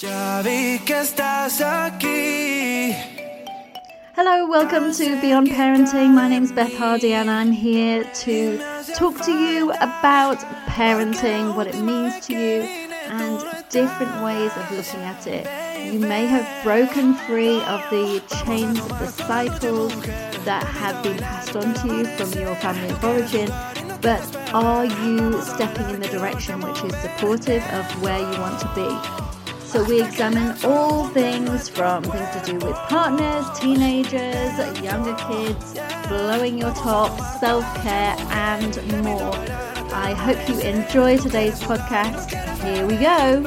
Ya vi que estás aquí. Hello, welcome to Beyond Parenting. My name is Beth Hardy, and I'm here to talk to you about parenting, what it means to you, and different ways of looking at it. You may have broken free of the chains of the cycles that have been passed on to you from your family of origin, but are you stepping in the direction which is supportive of where you want to be? So we examine all things from things to do with partners, teenagers, younger kids, blowing your top, self care, and more. I hope you enjoy today's podcast. Here we go.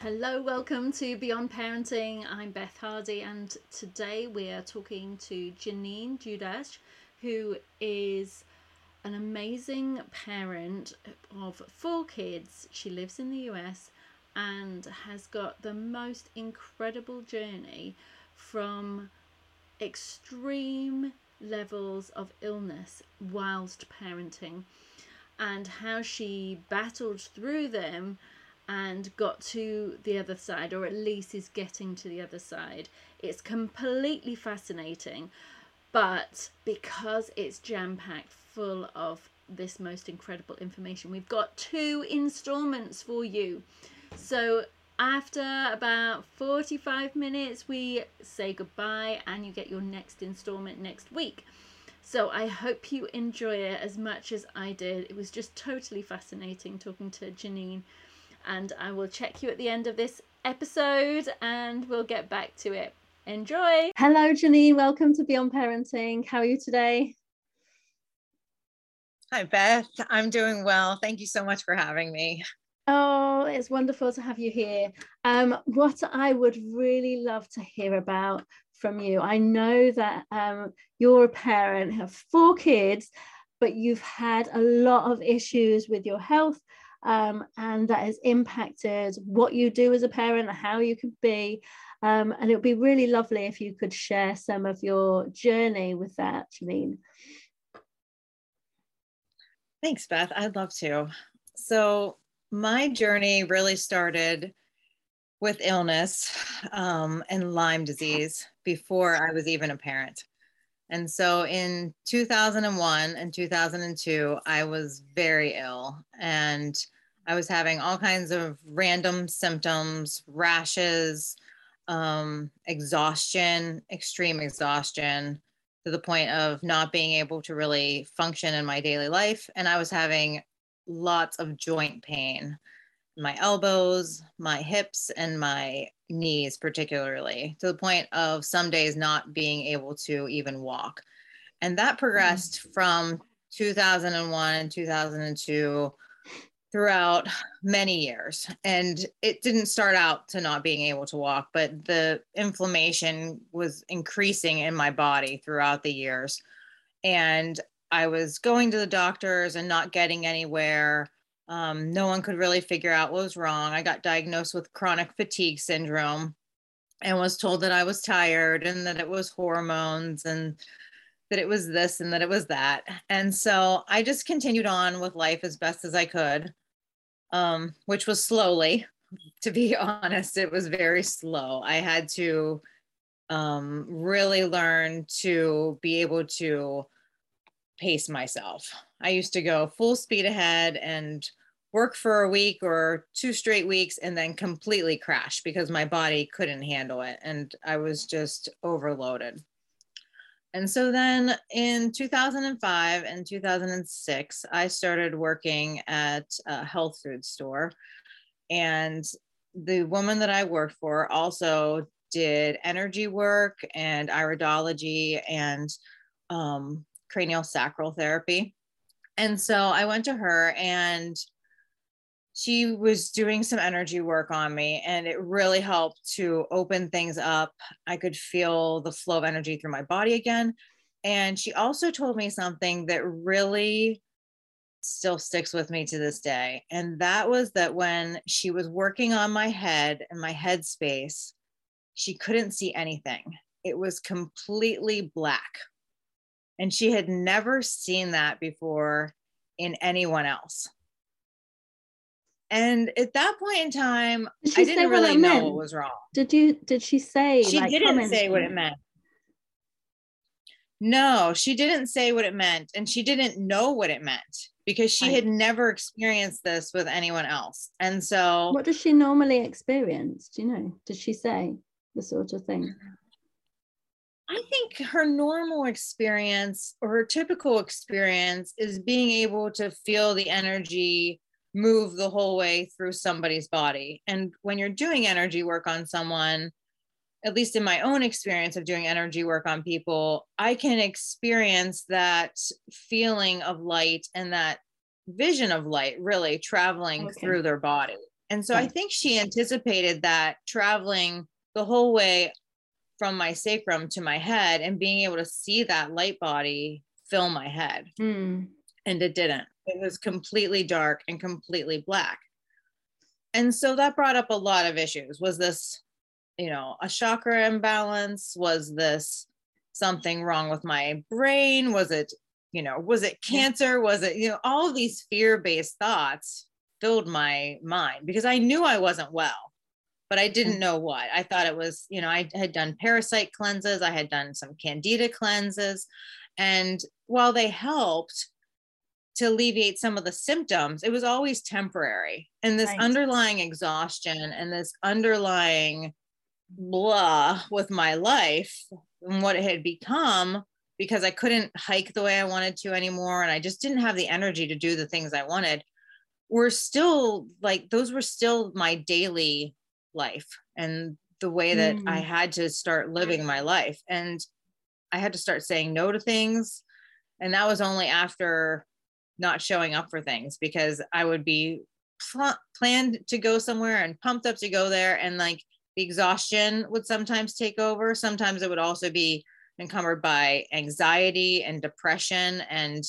Hello, welcome to Beyond Parenting. I'm Beth Hardy, and today we are talking to Janine Dudash, who is an amazing parent of four kids. She lives in the US and has got the most incredible journey from extreme levels of illness whilst parenting and how she battled through them and got to the other side, or at least is getting to the other side. It's completely fascinating, but because it's jam packed full of this most incredible information. We've got two installments for you. So after about 45 minutes, we say goodbye and you get your next installment next week. So I hope you enjoy it as much as I did. It was just totally fascinating talking to Janine. And I will check you at the end of this episode and we'll get back to it. Enjoy. Hello, Janine. Welcome to Beyond Parenting. How are you today? Hi, Beth. I'm doing well. Thank you so much for having me. Oh, it's wonderful to have you here. Um, what I would really love to hear about from you, I know that um, you're a parent, have four kids, but you've had a lot of issues with your health, um, and that has impacted what you do as a parent, how you could be. Um, and it would be really lovely if you could share some of your journey with that, Janine. Thanks, Beth. I'd love to. So, my journey really started with illness um, and Lyme disease before I was even a parent. And so in 2001 and 2002, I was very ill and I was having all kinds of random symptoms, rashes, um, exhaustion, extreme exhaustion, to the point of not being able to really function in my daily life. And I was having lots of joint pain my elbows, my hips, and my knees, particularly, to the point of some days not being able to even walk. And that progressed mm. from 2001 and 2002 throughout many years. And it didn't start out to not being able to walk, but the inflammation was increasing in my body throughout the years. And I was going to the doctors and not getting anywhere. Um, no one could really figure out what was wrong. I got diagnosed with chronic fatigue syndrome and was told that I was tired and that it was hormones and that it was this and that it was that. And so I just continued on with life as best as I could um, which was slowly. To be honest, it was very slow. I had to um, really learn to be able to pace myself. I used to go full speed ahead and work for a week or two straight weeks and then completely crash because my body couldn't handle it and I was just overloaded. And so then in 2005 and 2006, I started working at a health food store. And the woman that I worked for also did energy work and iridology and um, cranial sacral therapy. And so I went to her and she was doing some energy work on me and it really helped to open things up. I could feel the flow of energy through my body again. And she also told me something that really still sticks with me to this day. And that was that when she was working on my head and my head space, she couldn't see anything. It was completely black. And she had never seen that before in anyone else. And at that point in time, Did she I didn't really know meant? what was wrong. Did you? Did she say? She like, didn't say what it meant. No, she didn't say what it meant. And she didn't know what it meant because she Right. had never experienced this with anyone else. And so What does she normally experience? Do you know? Did she say the sort of thing? I think her normal experience or her typical experience is being able to feel the energy move the whole way through somebody's body. And when you're doing energy work on someone, at least in my own experience of doing energy work on people, I can experience that feeling of light and that vision of light really traveling Okay. through their body. And so I think she anticipated that traveling the whole way from my sacrum to my head and being able to see that light body fill my head. Hmm. And it didn't. It was completely dark and completely black. And so that brought up a lot of issues. Was this, you know, a chakra imbalance? Was this something wrong with my brain? Was it, you know, was it cancer? Was it, you know, all of these fear based thoughts filled my mind because I knew I wasn't well, but I didn't mm. know what. I thought it was, you know, I had done parasite cleanses, I had done some candida cleanses. And while they helped, to alleviate some of the symptoms, it was always temporary. And this Right. underlying exhaustion and this underlying blah with my life and what it had become because I couldn't hike the way I wanted to anymore. And I just didn't have the energy to do the things I wanted were still like, those were still my daily life and the way that I Mm. had to start living my life. And I had to start saying no to things. And that was only after not showing up for things because I would be pl- planned to go somewhere and pumped up to go there. And like the exhaustion would sometimes take over. Sometimes it would also be encumbered by anxiety and depression and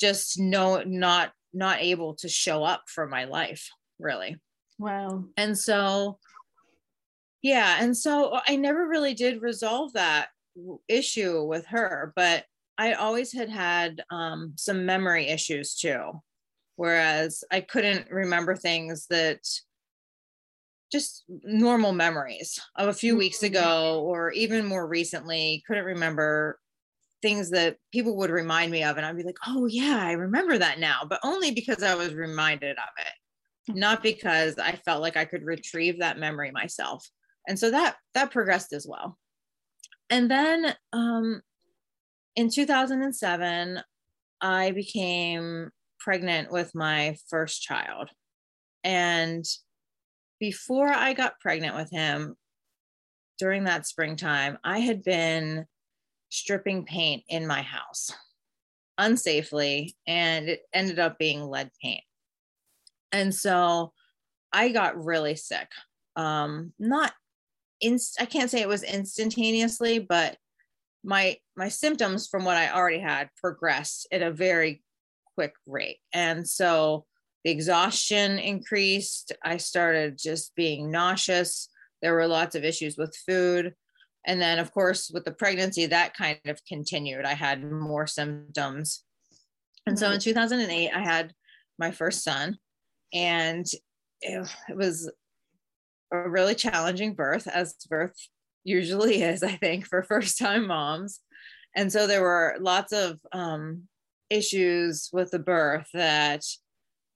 just no, not, not able to show up for my life really. Wow. And so, yeah. And so I never really did resolve that issue with her, but I always had had um, some memory issues too. Whereas I couldn't remember things that just normal memories of a few weeks Mhm. ago or even more recently, couldn't remember things that people would remind me of. And I'd be like, oh, yeah, I remember that now, but only because I was reminded of it not because I felt like I could retrieve that memory myself. And so that that progressed as well. And then um, in 2007, I became pregnant with my first child. And before I got pregnant with him, during that springtime, I had been stripping paint in my house unsafely, and it ended up being lead paint. And so I got really sick. Um, not inst I can't say it was instantaneously, but my my symptoms from what I already had progressed at a very quick rate. And so the exhaustion increased. I started just being nauseous. There were lots of issues with food. And then, of course, with the pregnancy, that kind of continued. I had more symptoms. And so in 2008, I had my first son, and it, it was a really challenging birth, as birth usually is, I think, for first time moms. And so there were lots of um, issues with the birth that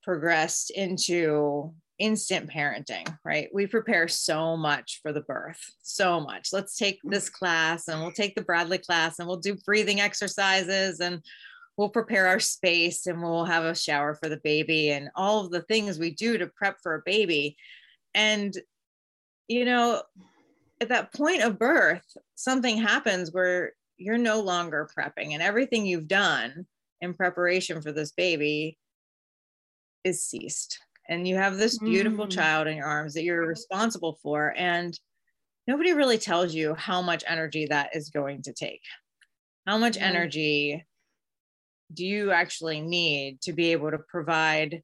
progressed into instant parenting, right? We prepare so much for the birth, so much. Let's take this class and we'll take the Bradley class and we'll do breathing exercises and we'll prepare our space and we'll have a shower for the baby and all of the things we do to prep for a baby. And, you know, at that point of birth, something happens where you're no longer prepping and everything you've done in preparation for this baby is ceased. And you have this beautiful Mm. child in your arms that you're responsible for. And nobody really tells you how much energy that is going to take. How much Right. energy do you actually need to be able to provide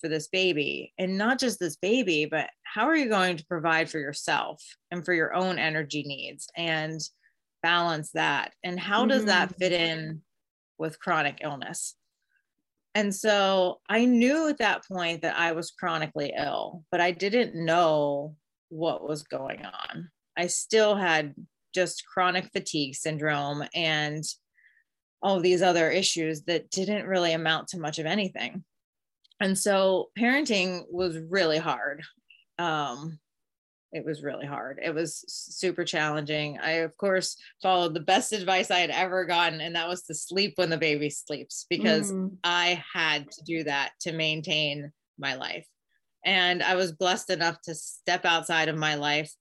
for this baby? And not just this baby, but how are you going to provide for yourself and for your own energy needs and balance that? And how does that mm-hmm. fit in with chronic illness? And so I knew at that point that I was chronically ill, but I didn't know what was going on. I still had just chronic fatigue syndrome and all these other issues that didn't really amount to much of anything. And so parenting was really hard. Um, it was really hard. It was super challenging. I, of course, followed the best advice I had ever gotten, and that was to sleep when the baby sleeps because mm. I had to do that to maintain my life. And I was blessed enough to step outside of my life,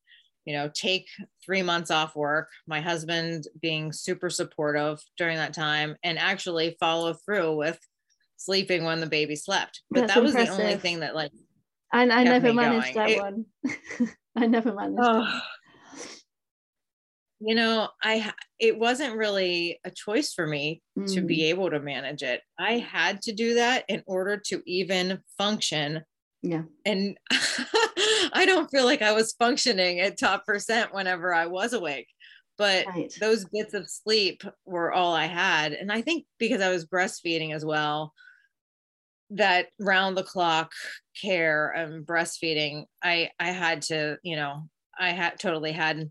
you know, take three months off work, my husband being super supportive during that time, and actually follow through with sleeping when the baby slept. But That's that was impressive. the only thing that like I, I never managed going. that it, one. I never managed. Oh, you know, I it wasn't really a choice for me mm. to be mm. able to manage it. I had to do that in order to even function. Yeah. And I don't feel like I was functioning at top percent whenever I was awake. But right. those bits of sleep were all I had. And I think because I was breastfeeding as well, that round the clock care and breastfeeding i i had to you know i had totally had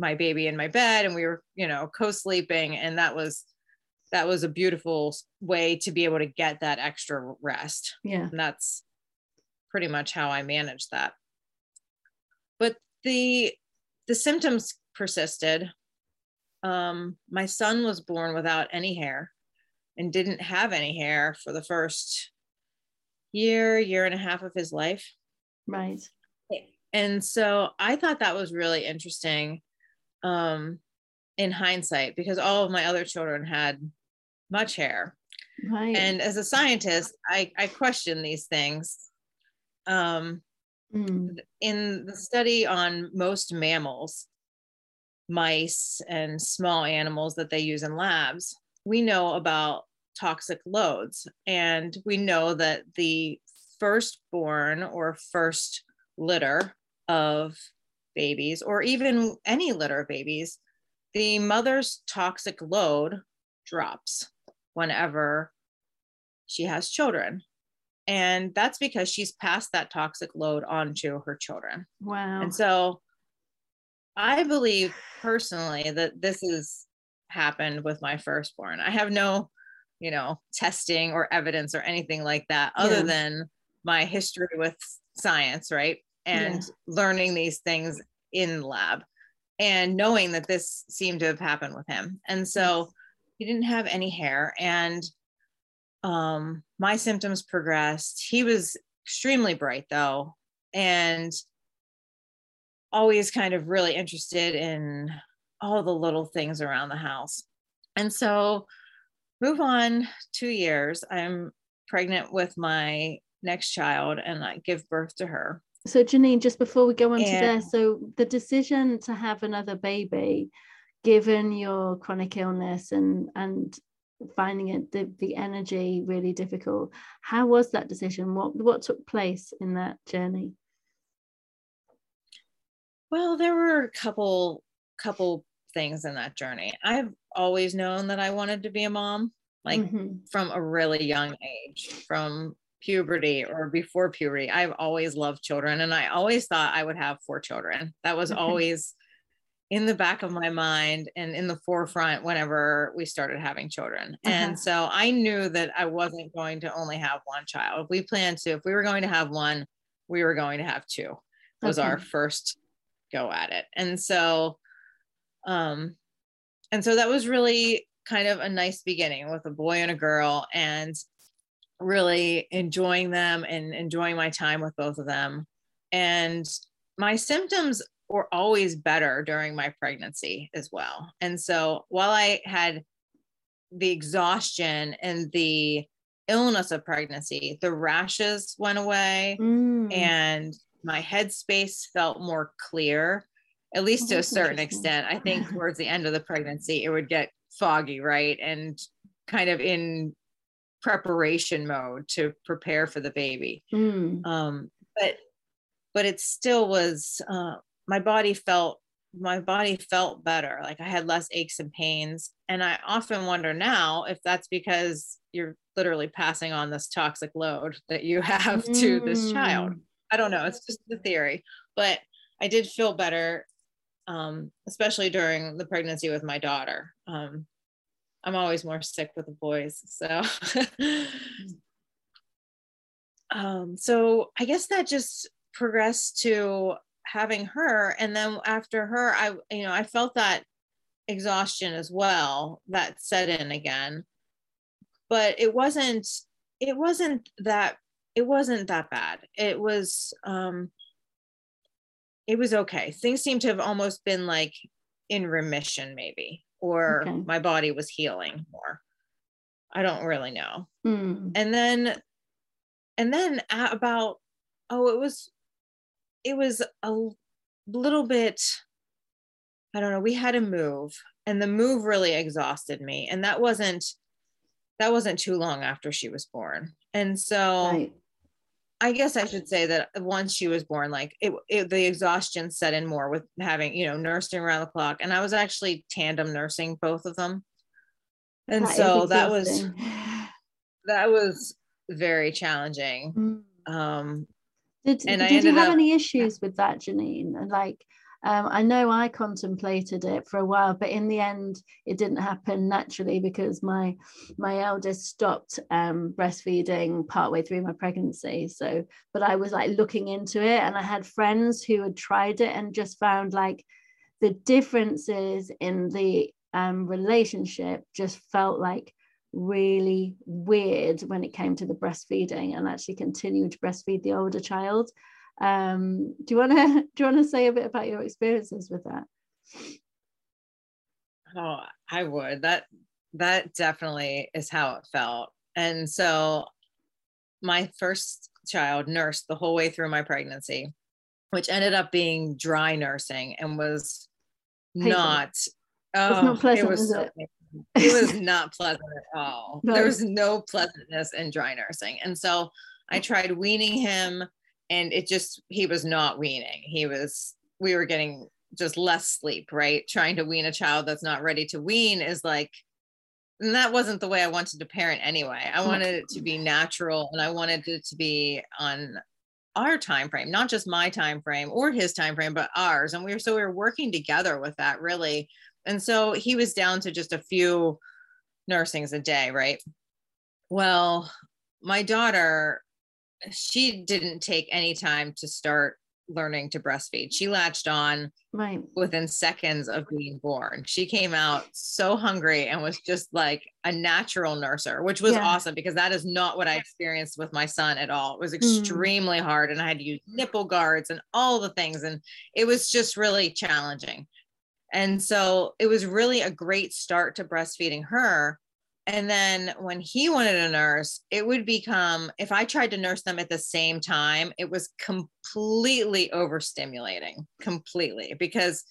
my baby in my bed and we were you know co-sleeping and that was that was a beautiful way to be able to get that extra rest. Yeah. And that's pretty much how i managed that. But the the symptoms persisted. Um my son was born without any hair and didn't have any hair for the first year, year and a half of his life. Right. And so I thought that was really interesting um, in hindsight because all of my other children had much hair. Right. And as a scientist, I, I question these things. Um, mm. In the study on most mammals, mice and small animals that they use in labs, we know about toxic loads. And we know that the firstborn or first litter of babies, or even any litter of babies, the mother's toxic load drops whenever she has children. And that's because she's passed that toxic load onto her children. Wow. And so I believe personally that this has happened with my firstborn. I have no you know, testing or evidence or anything like that, other yeah. than my history with science, right? And yeah. learning these things in lab and knowing that this seemed to have happened with him. And so he didn't have any hair and um my symptoms progressed. He was extremely bright though and always kind of really interested in all the little things around the house. And so move on two years. I'm pregnant with my next child and I give birth to her. So, Janine, just before we go on and, to there, so the decision to have another baby, given your chronic illness and and finding it the, the energy really difficult, how was that decision? What what took place in that journey? Well, there were a couple couple things in that journey. I've always known that I wanted to be a mom, like mm-hmm. from a really young age, from puberty or before puberty. I've always loved children and I always thought I would have four children. That was okay. always in the back of my mind and in the forefront whenever we started having children. Uh-huh. And so I knew that I wasn't going to only have one child. We planned to, if we were going to have one, we were going to have two, was okay. our first go at it. And so um, and so that was really kind of a nice beginning with a boy and a girl and really enjoying them and enjoying my time with both of them. And my symptoms were always better during my pregnancy as well. And so while I had the exhaustion and the illness of pregnancy, the rashes went away mm. and my headspace felt more clear at least to a certain extent. I think towards the end of the pregnancy, it would get foggy, right? And kind of in preparation mode to prepare for the baby. Mm. Um, but but it still was uh, my body felt my body felt better like i had less aches and pains and i often wonder now if that's because you're literally passing on this toxic load that you have to this child. Mm. I don't know. It's just the theory, but I did feel better, um, especially during the pregnancy with my daughter. Um, I'm always more sick with the boys, so. um, so I guess that just progressed to having her, and then after her, I you know I felt that exhaustion as well that set in again, but it wasn't it wasn't that it wasn't that bad. It was um it was okay. Things seemed to have almost been like in remission maybe or Okay. my body was healing more. I don't really know. Mm. And then and then a- about oh it was it was a little bit I don't know, we had to move and the move really exhausted me and that wasn't that wasn't too long after she was born. And so Right. I guess I should say that once she was born, like it, it, the exhaustion set in more with having, you know, nursing around the clock. And I was actually tandem nursing both of them. And That so that was, that was very challenging. Mm. Um, Did, And I did you have up- any issues with that, Janine? And Like, um, I know I contemplated it for a while, but in the end, it didn't happen naturally because my my eldest stopped um, breastfeeding partway through my pregnancy. So, but I was like looking into it, and I had friends who had tried it and just found like the differences in the um, relationship just felt like really weird when it came to the breastfeeding and actually continued to breastfeed the older child um do you want to do you want to say a bit about your experiences with that oh, I would, that, that definitely is how it felt. And so my first child nursed the whole way through my pregnancy, which ended up being dry nursing and was Painful. not. Oh, not pleasant, it was it? it was not pleasant at all. No. There was no pleasantness in dry nursing. And so I tried weaning him and it just, he was not weaning. He was, we were getting just less sleep, right? Trying to wean a child that's not ready to wean is like, and that wasn't the way I wanted to parent anyway. I wanted it to be natural and I wanted it to be on our time frame, not just my time frame or his time frame, but ours. And we were so we were working together with that really. And so he was down to just a few nursings a day, right? Well, my daughter, she didn't take any time to start learning to breastfeed. She latched on right within seconds of being born. She came out so hungry and was just like a natural nurser, which was Yeah. awesome because that is not what I experienced with my son at all. It was Mm. extremely hard and I had to use nipple guards and all the things. And it was just really challenging. And so it was really a great start to breastfeeding her. And then when he wanted a nurse, it would become, if I tried to nurse them at the same time, it was completely overstimulating, completely, because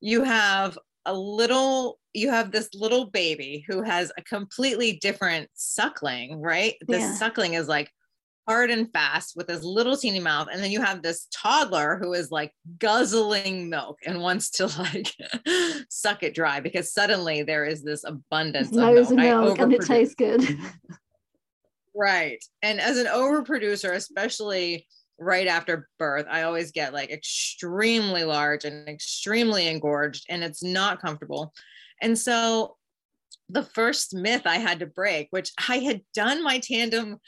you have a little, you have this little baby who has a completely different suckling, right? The Yeah. suckling is like hard and fast with his little teeny mouth. And then you have this toddler who is like guzzling milk and wants to like suck it dry because suddenly there is this abundance of milk. of milk and it tastes good Right. And as an overproducer, especially right after birth, I always get like extremely large and extremely engorged, and it's not comfortable. And so the first myth I had to break, which I had done my tandem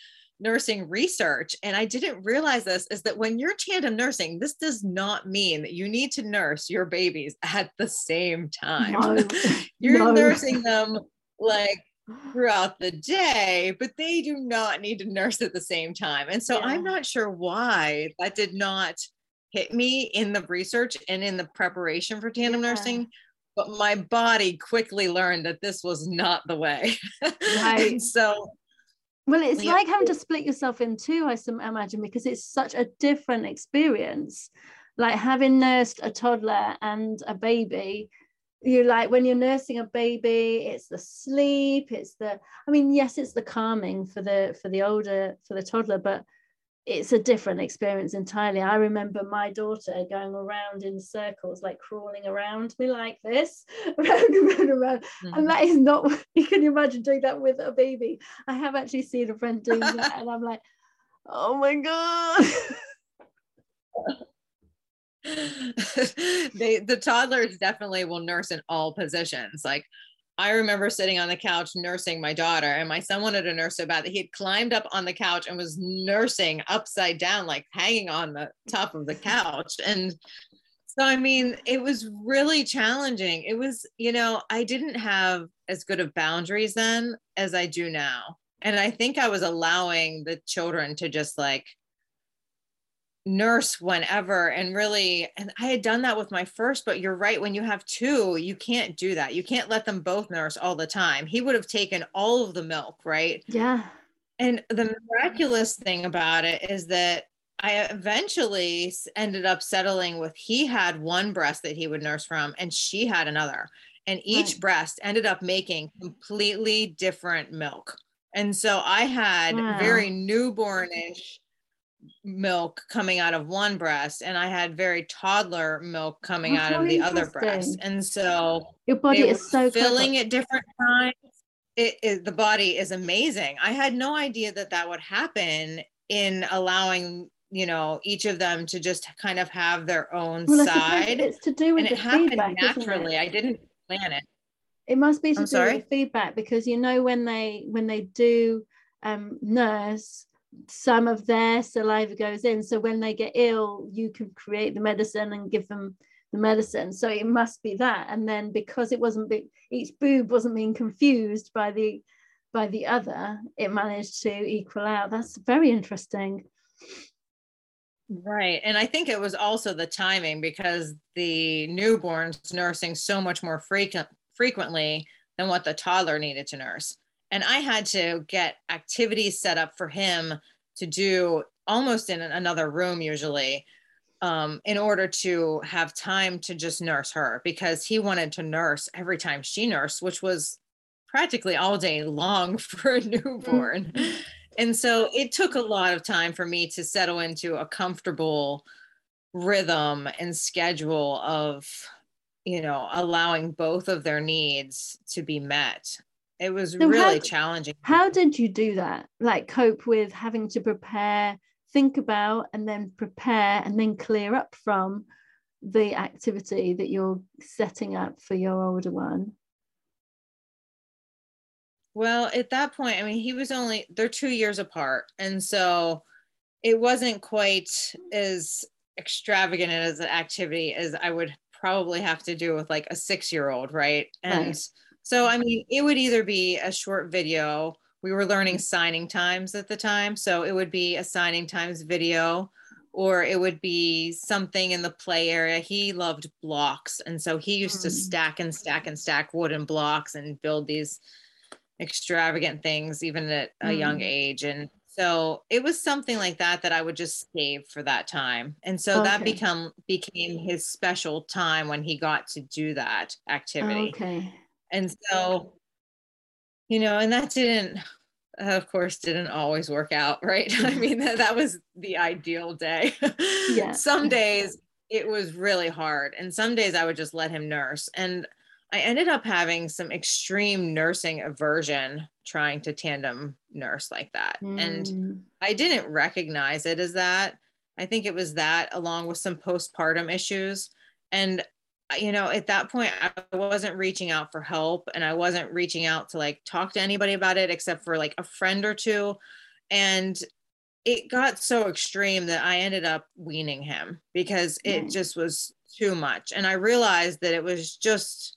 nursing research and I didn't realize this, is that when you're tandem nursing, this does not mean that you need to nurse your babies at the same time. No, you're no. nursing them like throughout the day, but they do not need to nurse at the same time. And so I'm not sure why that did not hit me in the research and in the preparation for tandem Yeah. nursing. But my body quickly learned that this was not the way. Right. so Well, it's like having to split yourself in two, I imagine, because it's such a different experience. Like having nursed a toddler and a baby, you like when you're nursing a baby, it's the sleep, it's the, I mean, yes, it's the calming for the for the older for the toddler, but it's a different experience entirely. I remember my daughter going around in circles, like crawling around me like this, around and around, around. Mm-hmm. And that is not, you can imagine doing that with a baby. I have actually seen a friend doing that, and I'm like, oh my God. they the toddlers definitely will nurse in all positions. Like I remember sitting on the couch nursing my daughter, and my son wanted to nurse so bad that he had climbed up on the couch and was nursing upside down, like hanging on the top of the couch. And so, I mean, it was really challenging. It was, you know, I didn't have as good of boundaries then as I do now. And I think I was allowing the children to just like nurse whenever and really and i had done that with my first but you're right when you have two you can't do that. You can't let them both nurse all the time. He would have taken all of the milk right? Yeah. And the miraculous thing about it is that i eventually ended up settling with he had one breast that he would nurse from and she had another. And each right. breast ended up making completely different milk. And so i had wow. very newbornish milk coming out of one breast and I had very toddler milk coming out of the other breast. And so your body is so filling at different times. It, it, the body is amazing. I had no idea that that would happen in allowing you know each of them to just kind of have their own well, side. It's to do with and the it feedback, naturally. I didn't plan it. It must be to I'm do sorry? with feedback because you know when they when they do um, nurse some of their saliva goes in. So when they get ill, you can create the medicine and give them the medicine. So it must be that. And then because it wasn't be, each boob wasn't being confused by the by the other, it managed to equal out. That's very interesting. Right. And I think it was also the timing because the newborns nursing so much more frequent frequently than what the toddler needed to nurse and I had to get activities set up for him to do almost in another room usually um, in order to have time to just nurse her because he wanted to nurse every time she nursed, which was practically all day long for a newborn. Mm-hmm. And so it took a lot of time for me to settle into a comfortable rhythm and schedule of, you know, allowing both of their needs to be met it was so really how, challenging. how did you do that? Like cope with having to prepare think about and then prepare and then clear up from the activity that you're setting up for your older one? Well at that point i mean he was only they're two years apart and so it wasn't quite as extravagant as an activity as i would probably have to do with like a six year old right? And right so, I mean, it would either be a short video. We were learning signing times at the time. So, it would be a signing times video, or it would be something in the play area. He loved blocks. And so, he used mm. to stack and stack and stack wooden blocks and build these extravagant things, even at a mm. young age. And so it was something like that that I would just save for that time. And so okay. that become became his special time when he got to do that activity. Okay. And so, you know, and that didn't, of course, didn't always work out, right? I mean, that, that was the ideal day. Yeah. some days it was really hard. And some days I would just let him nurse. And I ended up having some extreme nursing aversion trying to tandem nurse like that. Mm. And I didn't recognize it as that. I think it was that along with some postpartum issues. And you know, at that point, I wasn't reaching out for help and I wasn't reaching out to like talk to anybody about it except for like a friend or two. And it got so extreme that I ended up weaning him because it just was too much. And I realized that it was just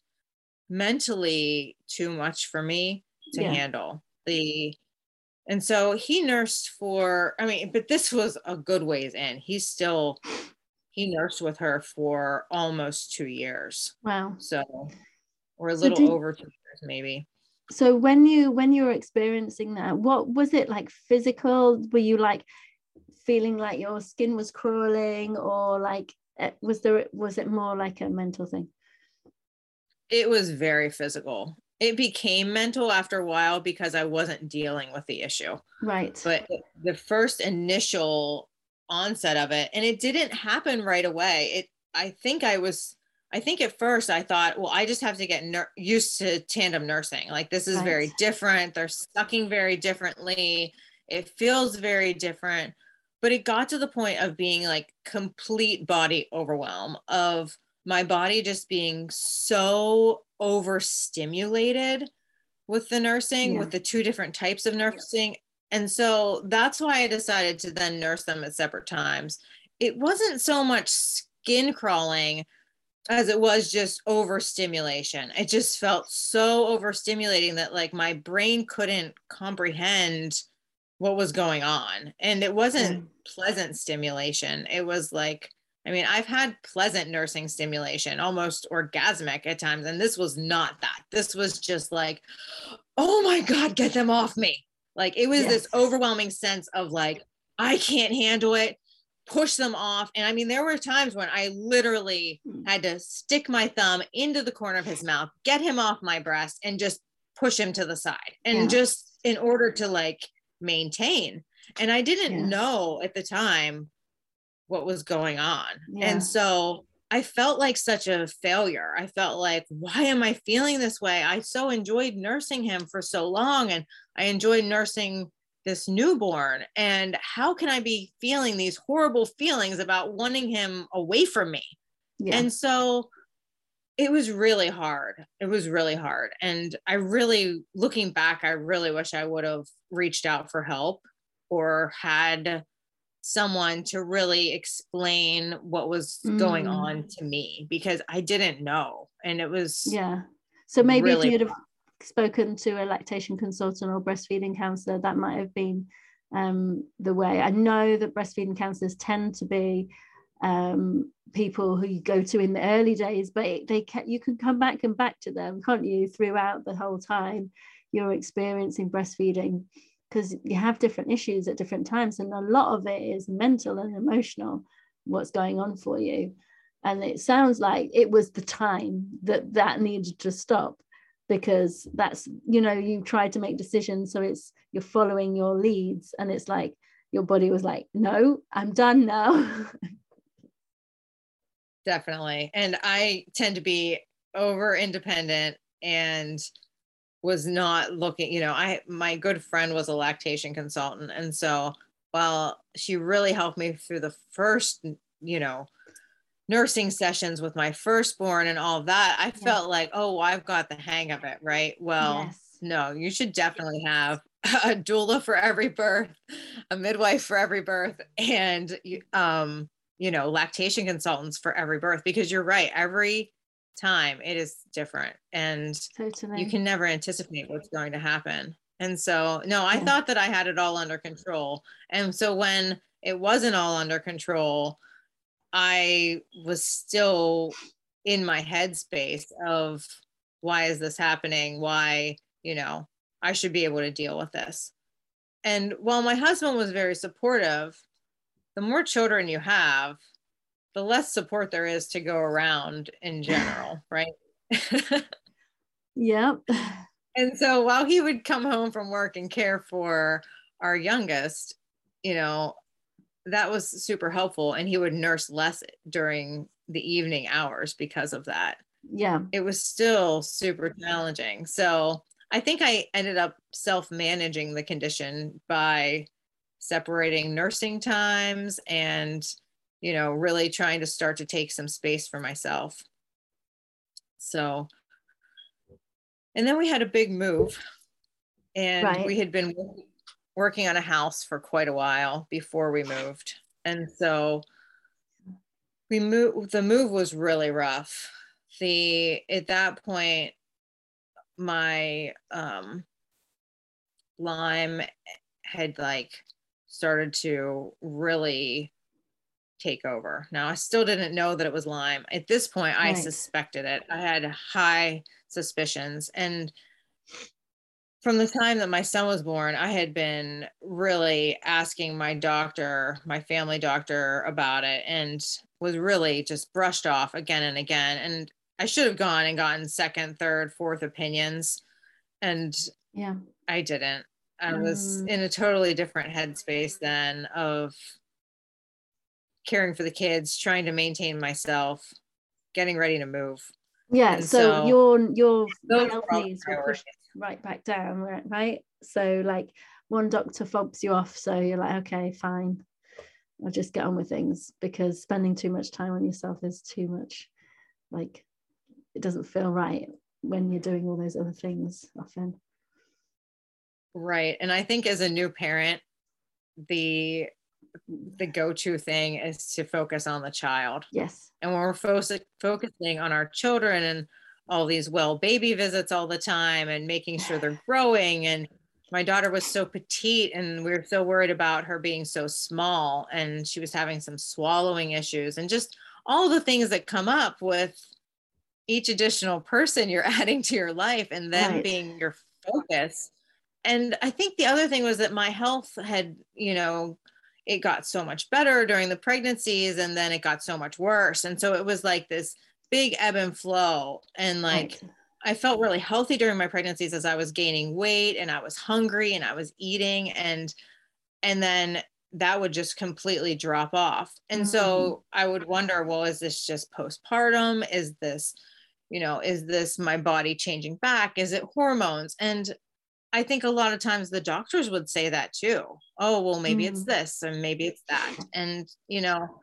mentally too much for me to yeah. handle. The and so he nursed for, I mean, but this was a good ways in. He's still he nursed with her for almost two years. Wow. So, or a little so did, over two years, maybe. So when you when you were experiencing that, what was it like physical? Were you like feeling like your skin was crawling, or like was there was it more like a mental thing? It was very physical. it became mental after a while because I wasn't dealing with the issue. Right. But the first initial onset of it, and it didn't happen right away. It, I think I was, I think at first I thought, well, I just have to get ner- used to tandem nursing. Like this is Right. very different. They're sucking very differently. It feels very different. But it got to the point of being like complete body overwhelm of my body just being so overstimulated with the nursing, Yeah. with the two different types of nursing. And so that's why I decided to then nurse them at separate times. It wasn't so much skin crawling as it was just overstimulation. It just felt so overstimulating that like my brain couldn't comprehend what was going on. And it wasn't mm. pleasant stimulation. It was like, I mean, I've had pleasant nursing stimulation, almost orgasmic at times. And this was not that. This was just like, oh my God, get them off me. Like it was this overwhelming sense of like, I can't handle it, push them off. And I mean, there were times when I literally Mm. had to stick my thumb into the corner of his mouth, get him off my breast, and just push him to the side. And Yeah. just in order to like maintain. And I didn't Yes. know at the time what was going on. Yeah. And so I felt like such a failure. I felt like, why am I feeling this way? I so enjoyed nursing him for so long and I enjoyed nursing this newborn. And how can I be feeling these horrible feelings about wanting him away from me? Yeah. And so it was really hard. It was really hard. And I really, looking back, I really wish I would have reached out for help or had someone to really explain what was going Mm. on to me because I didn't know. And it was, yeah. So maybe really if you'd have spoken to a lactation consultant or breastfeeding counselor, that might have been um, the way. I know that breastfeeding counselors tend to be um, people who you go to in the early days, but it, they can, you can come back and back to them, can't you, throughout the whole time you're experiencing breastfeeding because you have different issues at different times, and a lot of it is mental and emotional. What's going on for you? And it sounds like it was the time that that needed to stop because that's you know you try to make decisions so it's you're following your leads and it's like your body was like no i'm done now definitely. And I tend to be over independent and was not looking, you know, I my good friend was a lactation consultant. And so while she really helped me through the first, you know, nursing sessions with my firstborn and all that, I Yeah. felt like, oh, I've got the hang of it, right? Well, yes no, you should definitely have a doula for every birth, a midwife for every birth, and um, you know, lactation consultants for every birth because you're right, every time it is different and totally you can never anticipate what's going to happen. And so, no, I Yeah. thought that I had it all under control. And so when it wasn't all under control, I was still in my headspace of why is this happening? Why, you know, I should be able to deal with this. And while my husband was very supportive, the more children you have, the less support there is to go around in general, right? yep and so while he would come home from work and care for our youngest, you know, that was super helpful. And he would nurse less during the evening hours because of that. yeah It was still super challenging. So I think I ended up self managing the condition by separating nursing times and, you know, really trying to start to take some space for myself. So, and then we had a big move and Right. we had been working on a house for quite a while before we moved. And so we moved, the move was really rough. The, at that point, my um, Lyme had like started to really take over. Now, I still didn't know that it was Lyme. At this point, I Right. suspected it. I had high suspicions. And from the time that my son was born, I had been really asking my doctor, my family doctor, about it and was really just brushed off again and again. And I should have gone and gotten second, third, fourth opinions. And Yeah. I didn't. I was Mm. in a totally different headspace then of caring for the kids, trying to maintain myself, getting ready to move. Yeah. So, so your your health were all needs were priorities. pushed right back down, right? Right. So like one doctor fobs you off, so you're like, okay, fine. I'll just get on with things because spending too much time on yourself is too much. Like it doesn't feel right when you're doing all those other things often. Right. And I think as a new parent, the the go-to thing is to focus on the child. Yes. And when we're fo- focusing on our children and all these well baby visits all the time and making sure they're growing and my daughter was so petite and we were so worried about her being so small and she was having some swallowing issues and just all the things that come up with each additional person you're adding to your life and them Right. being your focus and i think the other thing was that my health had you know it got so much better during the pregnancies and then it got so much worse and so it was like this big ebb and flow and like right. I felt really healthy during my pregnancies as I was gaining weight and I was hungry and I was eating and and then that would just completely drop off. And so mm-hmm. I would wonder, well, is this just postpartum? Is this, you know, is this my body changing back? Is it hormones? And I think a lot of times the doctors would say that too. Oh, well, maybe it's Mm. this and maybe it's that. And, you know,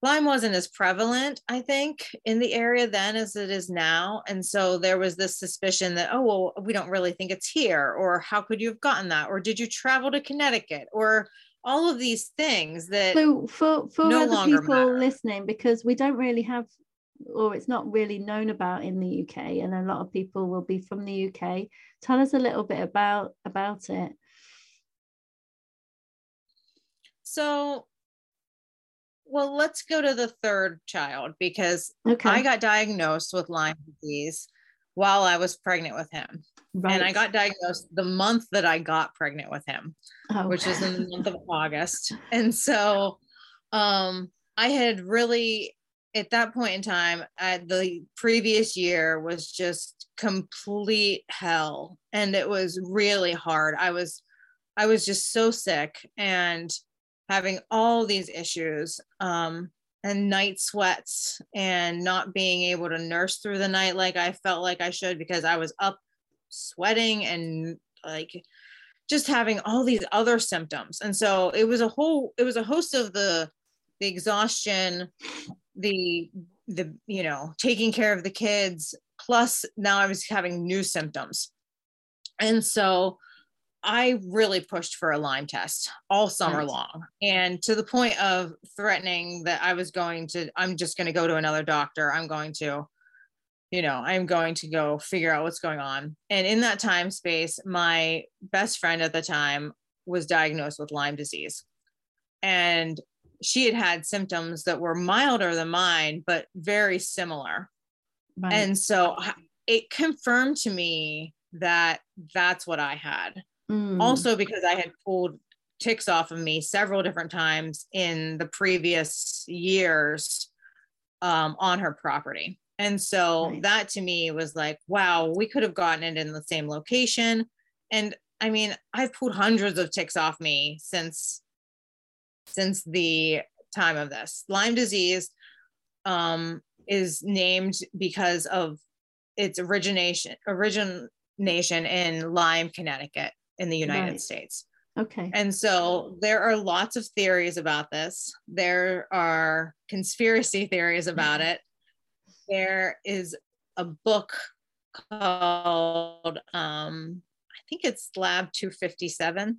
Lyme wasn't as prevalent, I think, in the area then as it is now. And so there was this suspicion that, oh, well, we don't really think it's here, or how could you have gotten that? Or did you travel to Connecticut? Or all of these things that So for for no other people matter. listening, because we don't really have, or it's not really known about in the UK, and a lot of people will be from the UK. Tell us a little bit about about it. so well, let's go to the third child because Okay. I got diagnosed with Lyme disease while I was pregnant with him. right. And I got diagnosed the month that I got pregnant with him. oh. which is in the month of August. And so um I had really at that point in time, I, the previous year was just complete hell and it was really hard. I was I was just so sick and having all these issues um and night sweats and not being able to nurse through the night like I felt like I should because I was up sweating and like just having all these other symptoms and so it was a whole it was a host of the the exhaustion the the you know taking care of the kids plus now i was having new symptoms and so i really pushed for a lyme test all summer long and to the point of threatening that i was going to i'm just going to go to another doctor i'm going to you know, I'm going to go figure out what's going on. And in that time space, my best friend at the time was diagnosed with Lyme disease. And she had had symptoms that were milder than mine, but very similar. right. And so it confirmed to me that that's what I had. Mm, Also, because I had pulled ticks off of me several different times in the previous years um, on her property. And so Right. that to me was like, wow, we could have gotten it in the same location. And I mean, I've pulled hundreds of ticks off me since since the time of this. Lyme disease um, is named because of its origination origination in Lyme, Connecticut, in the United Right. States. okay. And so there are lots of theories about this. There are conspiracy theories about it. There is a book called, um, I think it's Lab 257.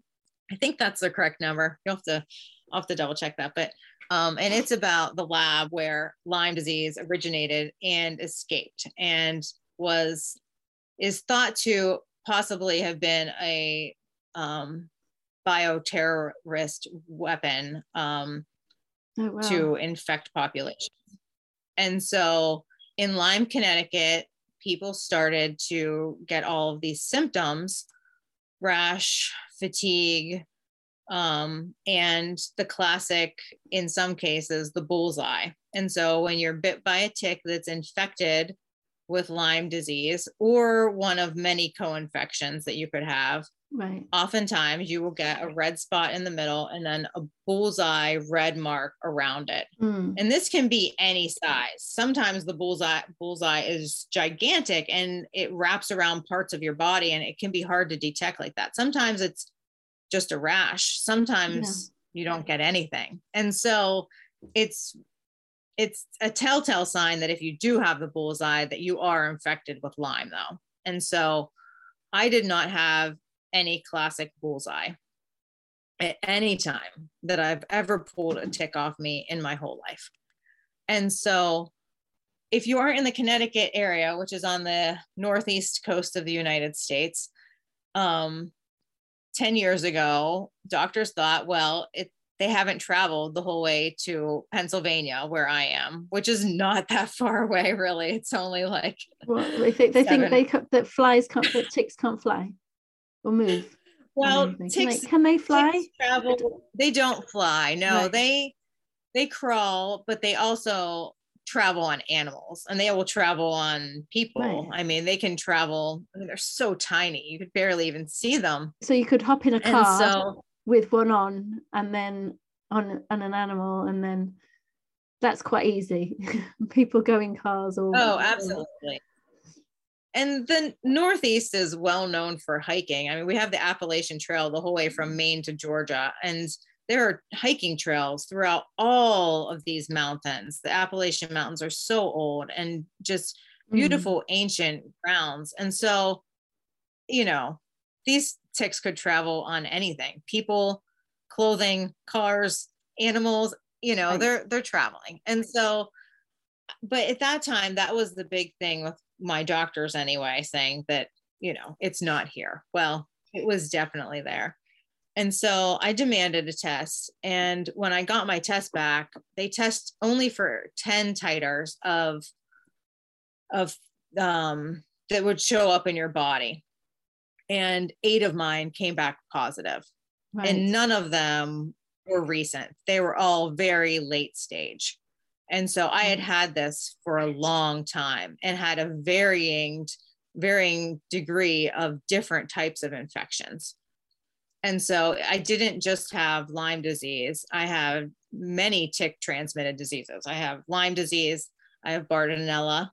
I think that's the correct number. You'll have to, I'll have to double check that. But, um, and it's about the lab where Lyme disease originated and escaped and was, is thought to possibly have been a, um, bioterrorist weapon um, oh, wow. to infect populations. And so in Lyme, Connecticut, people started to get all of these symptoms rash, fatigue, um, and the classic, in some cases, the bullseye. And so when you're bit by a tick that's infected with Lyme disease or one of many co infections that you could have, Right. oftentimes you will get a red spot in the middle and then a bullseye red mark around it. Mm. And this can be any size. Sometimes the bullseye bullseye is gigantic and it wraps around parts of your body and it can be hard to detect like that. Sometimes it's just a rash. Sometimes you don't get anything. And so it's it's a telltale sign that if you do have the bullseye that you are infected with Lyme though. And so I did not have any classic bullseye at any time that I've ever pulled a tick off me in my whole life. And so if you are in the Connecticut area, which is on the northeast coast of the United States, um, 10 years ago, doctors thought, well, it, they haven't traveled the whole way to Pennsylvania, where I am, which is not that far away, really. It's only like Well, they think they think they that flies can't that ticks can't fly or move. or well, anything. can, ticks, they, can they fly? ticks travel. They don't fly. No, Right. they they crawl, but they also travel on animals, and they will travel on people. Right. I mean, they can travel. I mean, they're so tiny, you could barely even see them. So you could hop in a car so, with one on and then on on an animal and then that's quite easy. People go in cars or oh, absolutely. And the Northeast is well known for hiking. I mean, we have the Appalachian Trail the whole way from Maine to Georgia, and there are hiking trails throughout all of these mountains. The Appalachian Mountains are so old and just Mm. beautiful ancient grounds. And so, you know, these ticks could travel on anything people, clothing, cars, animals, you know, Right. they're they're traveling. And so but at that time that was the big thing with my doctors anyway saying that, you know, it's not here. Well, it was definitely there. And so I demanded a test. And when I got my test back, they test only for 10 titers of of um that would show up in your body. And eight of mine came back positive. Right. And none of them were recent. They were all very late stage. And so I had Mm. had this for a long time and had a varying varying degree of different types of infections. And so I didn't just have Lyme disease. I have many tick transmitted diseases. I have Lyme disease, I have Bartonella,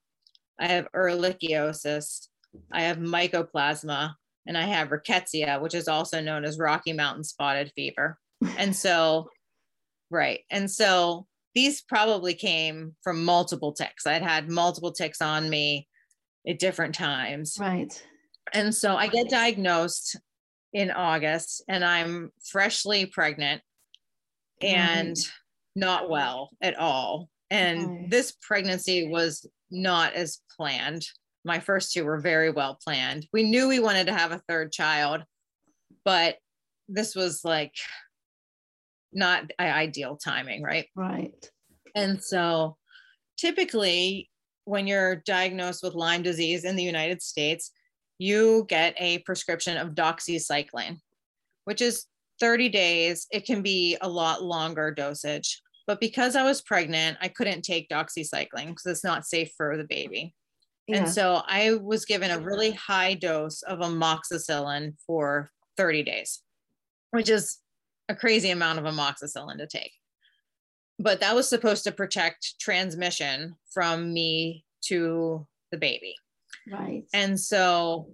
I have ehrlichiosis, I have mycoplasma, and I have rickettsia, which is also known as Rocky Mountain spotted fever. And so, right. And so these probably came from multiple ticks. I'd had multiple ticks on me at different times. right. And so I get diagnosed in August and I'm freshly pregnant and Right. not well at all. And this pregnancy was not as planned. My first two were very well planned. We knew we wanted to have a third child, but this was like not ideal timing, right? Right. And so typically, when you're diagnosed with Lyme disease in the United States, you get a prescription of doxycycline, which is 30 days. It can be a lot longer dosage. But because I was pregnant, I couldn't take doxycycline because it's not safe for the baby. Yeah. And so I was given a really high dose of amoxicillin for 30 days, which is a crazy amount of amoxicillin to take. But that was supposed to protect transmission from me to the baby. Right. And so,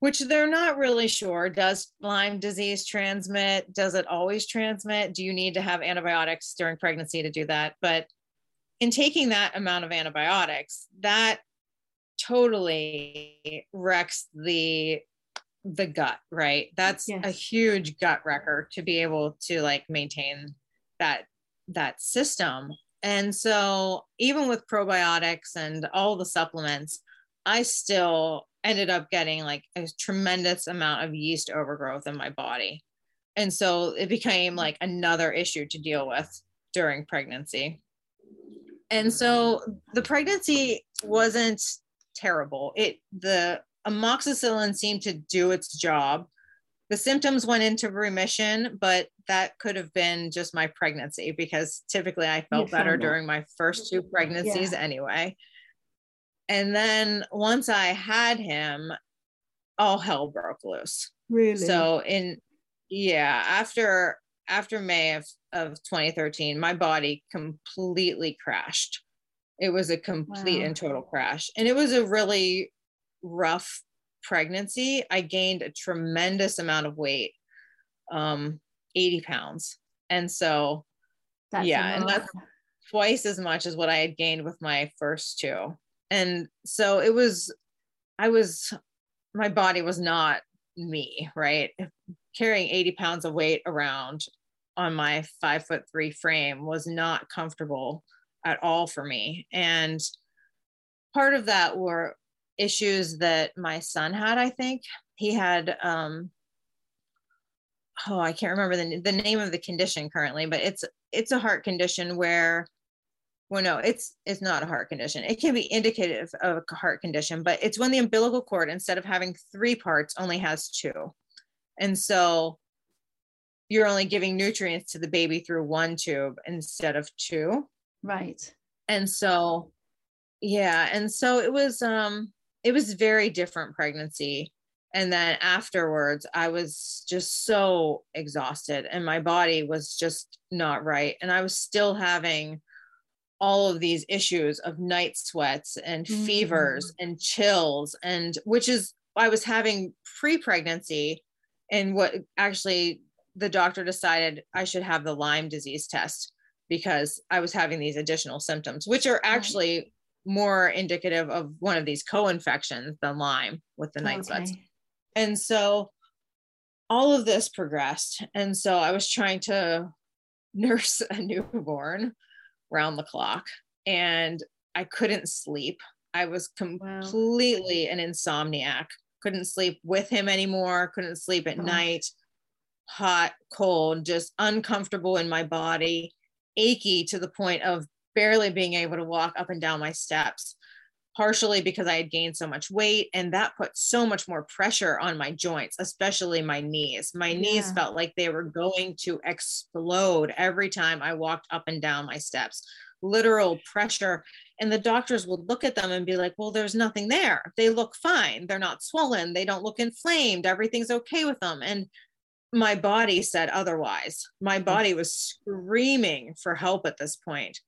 which they're not really sure does Lyme disease transmit? Does it always transmit? Do you need to have antibiotics during pregnancy to do that? But in taking that amount of antibiotics, that totally wrecks the the gut right that's a huge gut wrecker to be able to like maintain that that system and so even with probiotics and all the supplements i still ended up getting like a tremendous amount of yeast overgrowth in my body. And so it became like another issue to deal with during pregnancy. And so the pregnancy wasn't terrible. It the amoxicillin seemed to do its job the symptoms went into remission, but that could have been just my pregnancy because typically I felt better during my first two pregnancies yeah. anyway. And then once I had him, all hell broke loose. Really? So in yeah, after after May of, of 2013, my body completely crashed. It was a complete wow. and total crash. And it was a really rough pregnancy, I gained a tremendous amount of weight, um, 80 pounds. And so, that's yeah, and that's twice as much as what I had gained with my first two. And so it was, I was, my body was not me, right? Carrying 80 pounds of weight around on my five foot three frame was not comfortable at all for me. And part of that were issues that my son had i think. He had um oh i can't remember the, the name of the condition currently but it's it's a heart condition where well no it's it's not a heart condition. It can be indicative of a heart condition but it's when the umbilical cord instead of having three parts only has two. And so you're only giving nutrients to the baby through one tube instead of two. Right. And so yeah and so it was um it was very different pregnancy. And then afterwards i was just so exhausted and my body was just not right. And i was still having all of these issues of night sweats and mm-hmm. fevers and chills and which is i was having pre-pregnancy and what actually the doctor decided i should have the lyme disease test because i was having these additional symptoms which are actually more indicative of one of these co-infections than Lyme with the night okay. sweats. And so all of this progressed. And so I was trying to nurse a newborn round the clock and I couldn't sleep. I was completely wow. an insomniac. Couldn't sleep with him anymore, couldn't sleep at oh. night. Hot, cold, just uncomfortable in my body, achy to the point of barely being able to walk up and down my steps, partially because I had gained so much weight. And that put so much more pressure on my joints, especially my knees. My yeah. knees felt like they were going to explode every time I walked up and down my steps. Literal pressure. And the doctors would look at them and be like, well, there's nothing there. They look fine. They're not swollen. They don't look inflamed. Everything's okay with them. And my body said otherwise. My mm. body was screaming for help at this point.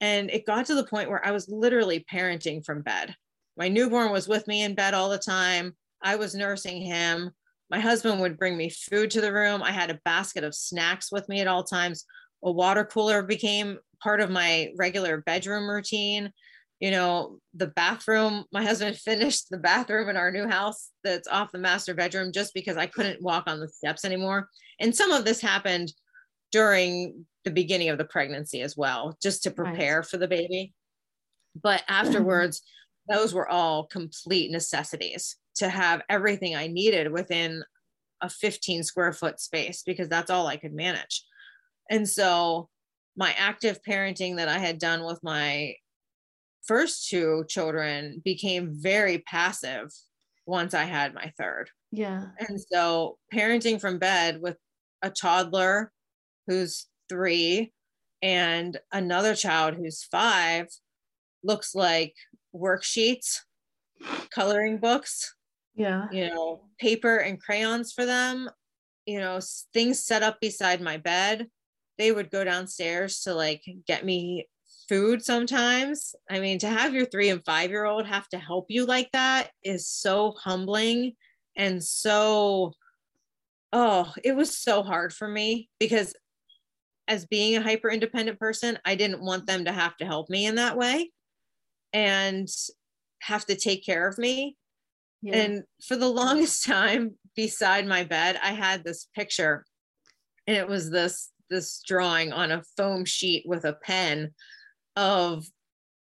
And it got to the point where I was literally parenting from bed. My newborn was with me in bed all the time. I was nursing him. My husband would bring me food to the room. I had a basket of snacks with me at all times. A water cooler became part of my regular bedroom routine. You know, the bathroom, my husband finished the bathroom in our new house that's off the master bedroom just because I couldn't walk on the steps anymore. And some of this happened during the beginning of the pregnancy as well, just to prepare right. for the baby. But afterwards, mm-hmm. those were all complete necessities to have everything I needed within a 15 square foot space because that's all I could manage. And so my active parenting that I had done with my first two children became very passive once I had my third. Yeah. And so parenting from bed with a toddler who's three and another child who's five looks like worksheets, coloring books, yeah, you know, paper and crayons for them, you know, things set up beside my bed. They would go downstairs to like get me food sometimes. I mean, to have your three and five year old have to help you like that is so humbling and so, oh, it was so hard for me because as being a hyper independent person, I didn't want them to have to help me in that way and have to take care of me. Yeah. And for the longest time beside my bed, I had this picture and it was this this drawing on a foam sheet with a pen of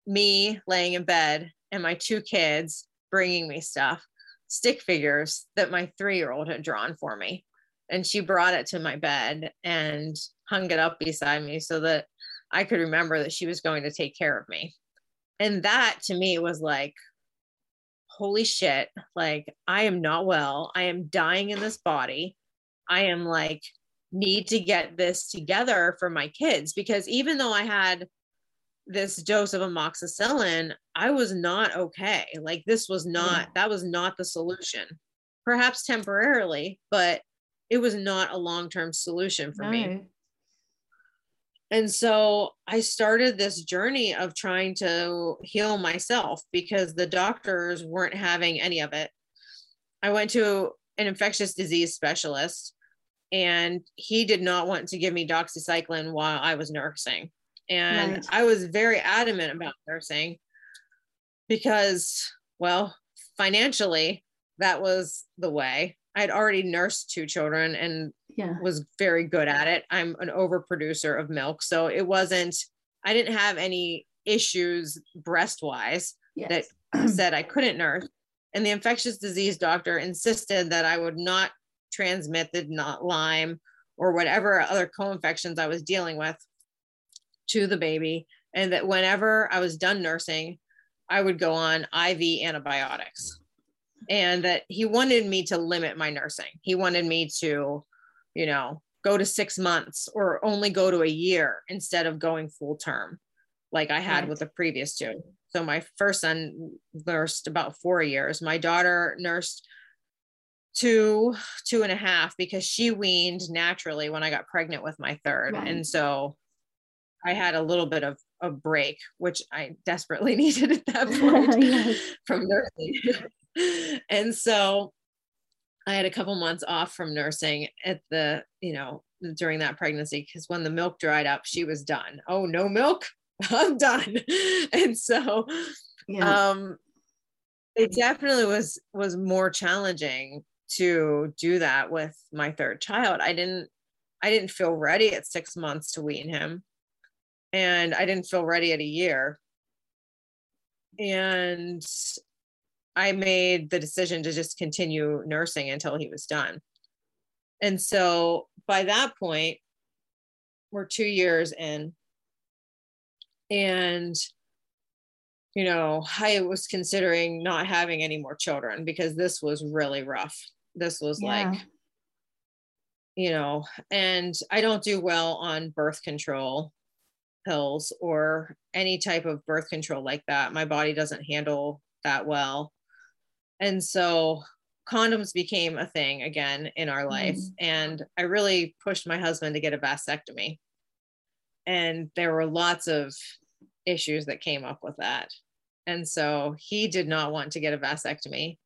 me laying in bed and my two kids bringing me stuff, stick figures that my 3-year-old had drawn for me. And she brought it to my bed and hung it up beside me so that I could remember that she was going to take care of me. And that to me was like, holy shit, like I am not well. I am dying in this body. I am like, need to get this together for my kids because even though I had this dose of amoxicillin, I was not okay. Like this was not, that was not the solution. Perhaps temporarily, but it was not a long-term solution for no. me. And so I started this journey of trying to heal myself because the doctors weren't having any of it. I went to an infectious disease specialist and he did not want to give me doxycycline while I was nursing. And right. I was very adamant about nursing because, well, financially, that was the way. I'd already nursed two children and yeah. was very good at it. I'm an overproducer of milk. So it wasn't, I didn't have any issues breast wise yes. that said I couldn't nurse. And the infectious disease doctor insisted that I would not transmit the not Lyme or whatever other co-infections I was dealing with to the baby. And that whenever I was done nursing, I would go on IV antibiotics. And that he wanted me to limit my nursing. He wanted me to, you know, go to six months or only go to a year instead of going full term, like I had right. with the previous two. So my first son nursed about four years. My daughter nursed two, two and a half because she weaned naturally when I got pregnant with my third. Right. And so I had a little bit of a break, which I desperately needed at that point yes. from nursing. and so I had a couple months off from nursing at the, you know, during that pregnancy because when the milk dried up, she was done. Oh, no milk? I'm done. and so yeah. um it definitely was was more challenging to do that with my third child. I didn't I didn't feel ready at 6 months to wean him and I didn't feel ready at a year. And I made the decision to just continue nursing until he was done. And so by that point, we're two years in. And, you know, I was considering not having any more children because this was really rough. This was yeah. like, you know, and I don't do well on birth control pills or any type of birth control like that. My body doesn't handle that well. And so condoms became a thing again in our life. Mm. And I really pushed my husband to get a vasectomy. And there were lots of issues that came up with that. And so he did not want to get a vasectomy.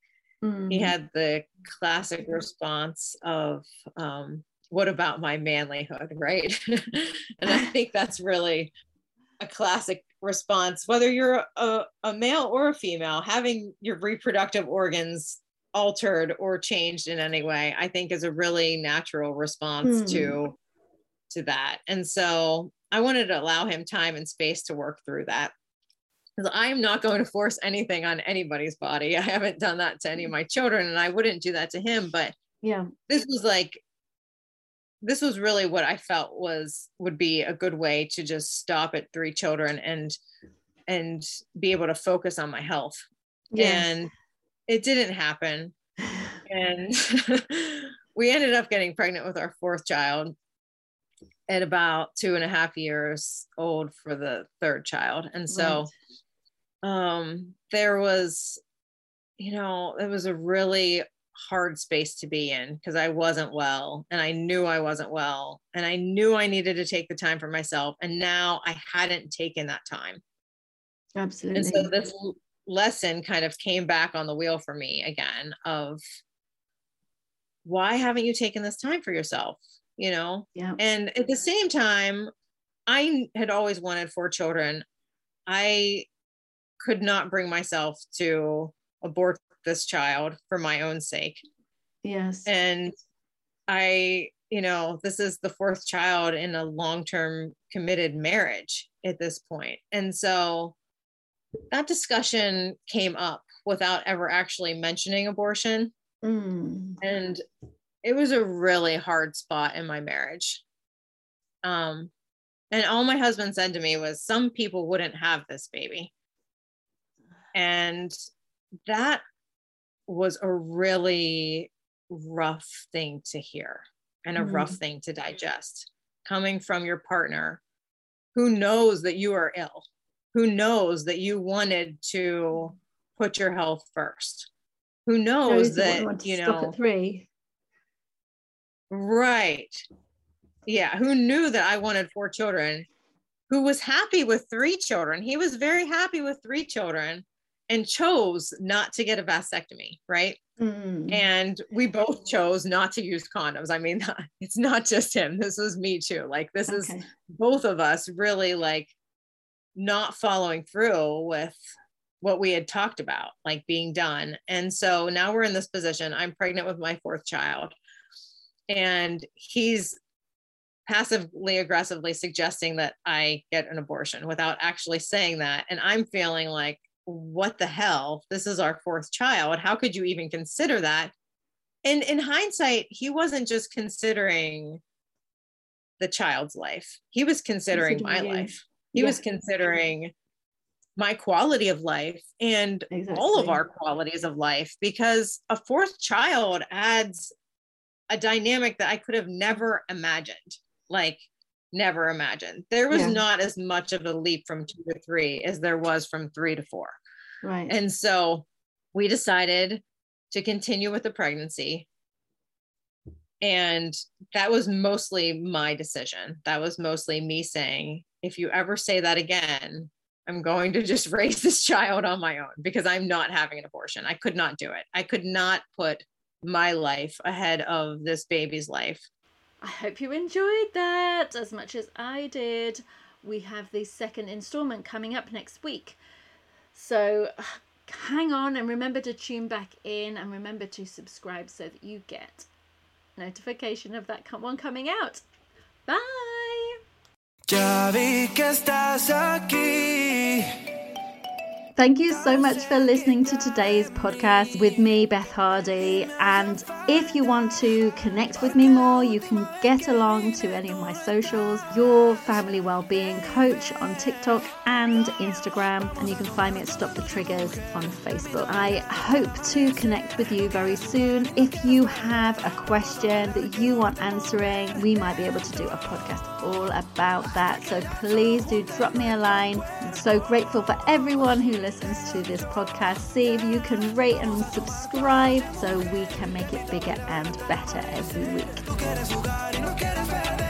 Mm. He had the classic response of, um, what about my manlyhood right and i think that's really a classic response whether you're a, a male or a female having your reproductive organs altered or changed in any way i think is a really natural response hmm. to to that. And so i wanted to allow him time and space to work through that. Because i'm not going to force anything on anybody's body. I haven't done that to any of my children and i wouldn't do that to him but yeah. this was like this was really what I felt was would be a good way to just stop at three children and and be able to focus on my health. Yes. And it didn't happen. and we ended up getting pregnant with our fourth child at about two and a half years old for the third child. And so right. um there was, you know, it was a really hard space to be in because I wasn't well and I knew I wasn't well and I knew I needed to take the time for myself. And now I hadn't taken that time. Absolutely. And so this lesson kind of came back on the wheel for me again of why haven't you taken this time for yourself? You know? Yeah. And at the same time, I had always wanted four children. I could not bring myself to abort this child for my own sake. Yes. And I, you know, this is the fourth child in a long term committed marriage at this point. And so that discussion came up without ever actually mentioning abortion. Mm. And it was a really hard spot in my marriage. Um, and all my husband said to me was, Some people wouldn't have this baby. And that was a really rough thing to hear and a mm. rough thing to digest coming from your partner who knows that you are ill, who knows that you wanted to put your health first, who knows that, you know, three. Right. Yeah. Who knew that I wanted four children, who was happy with three children. He was very happy with three children and chose not to get a vasectomy. Right. Mm. And we both chose not to use condoms. I mean, it's not just him. This was me too. Like, this okay. is both of us really like not following through with what we had talked about, like being done. And so now we're in this position. I'm pregnant with my fourth child. And he's passively aggressively suggesting that I get an abortion without actually saying that. And I'm feeling like, what the hell? This is our fourth child. How could you even consider that? And in hindsight, he wasn't just considering the child's life, he was considering my life. He yeah. was considering my quality of life and exactly. all of our qualities of life because a fourth child adds a dynamic that I could have never imagined. Like, never imagined. There was yeah. not as much of a leap from two to three as there was from three to four. Right. And so we decided to continue with the pregnancy. And that was mostly my decision. That was mostly me saying, if you ever say that again, I'm going to just raise this child on my own because I'm not having an abortion. I could not do it. I could not put my life ahead of this baby's life. I hope you enjoyed that as much as I did. We have the second installment coming up next week. So hang on and remember to tune back in and remember to subscribe so that you get notification of that one coming out. Bye. Thank you so much for listening to today's podcast with me, Beth Hardy. And if you want to connect with me more, you can get along to any of my socials, Your Family Wellbeing Coach on TikTok and Instagram. And you can find me at Stop the Triggers on Facebook. I hope to connect with you very soon. If you have a question that you want answering, we might be able to do a podcast all about that. So please do drop me a line. I'm so grateful for everyone who listens to this podcast. See if you can rate and subscribe so we can make it bigger and better every week.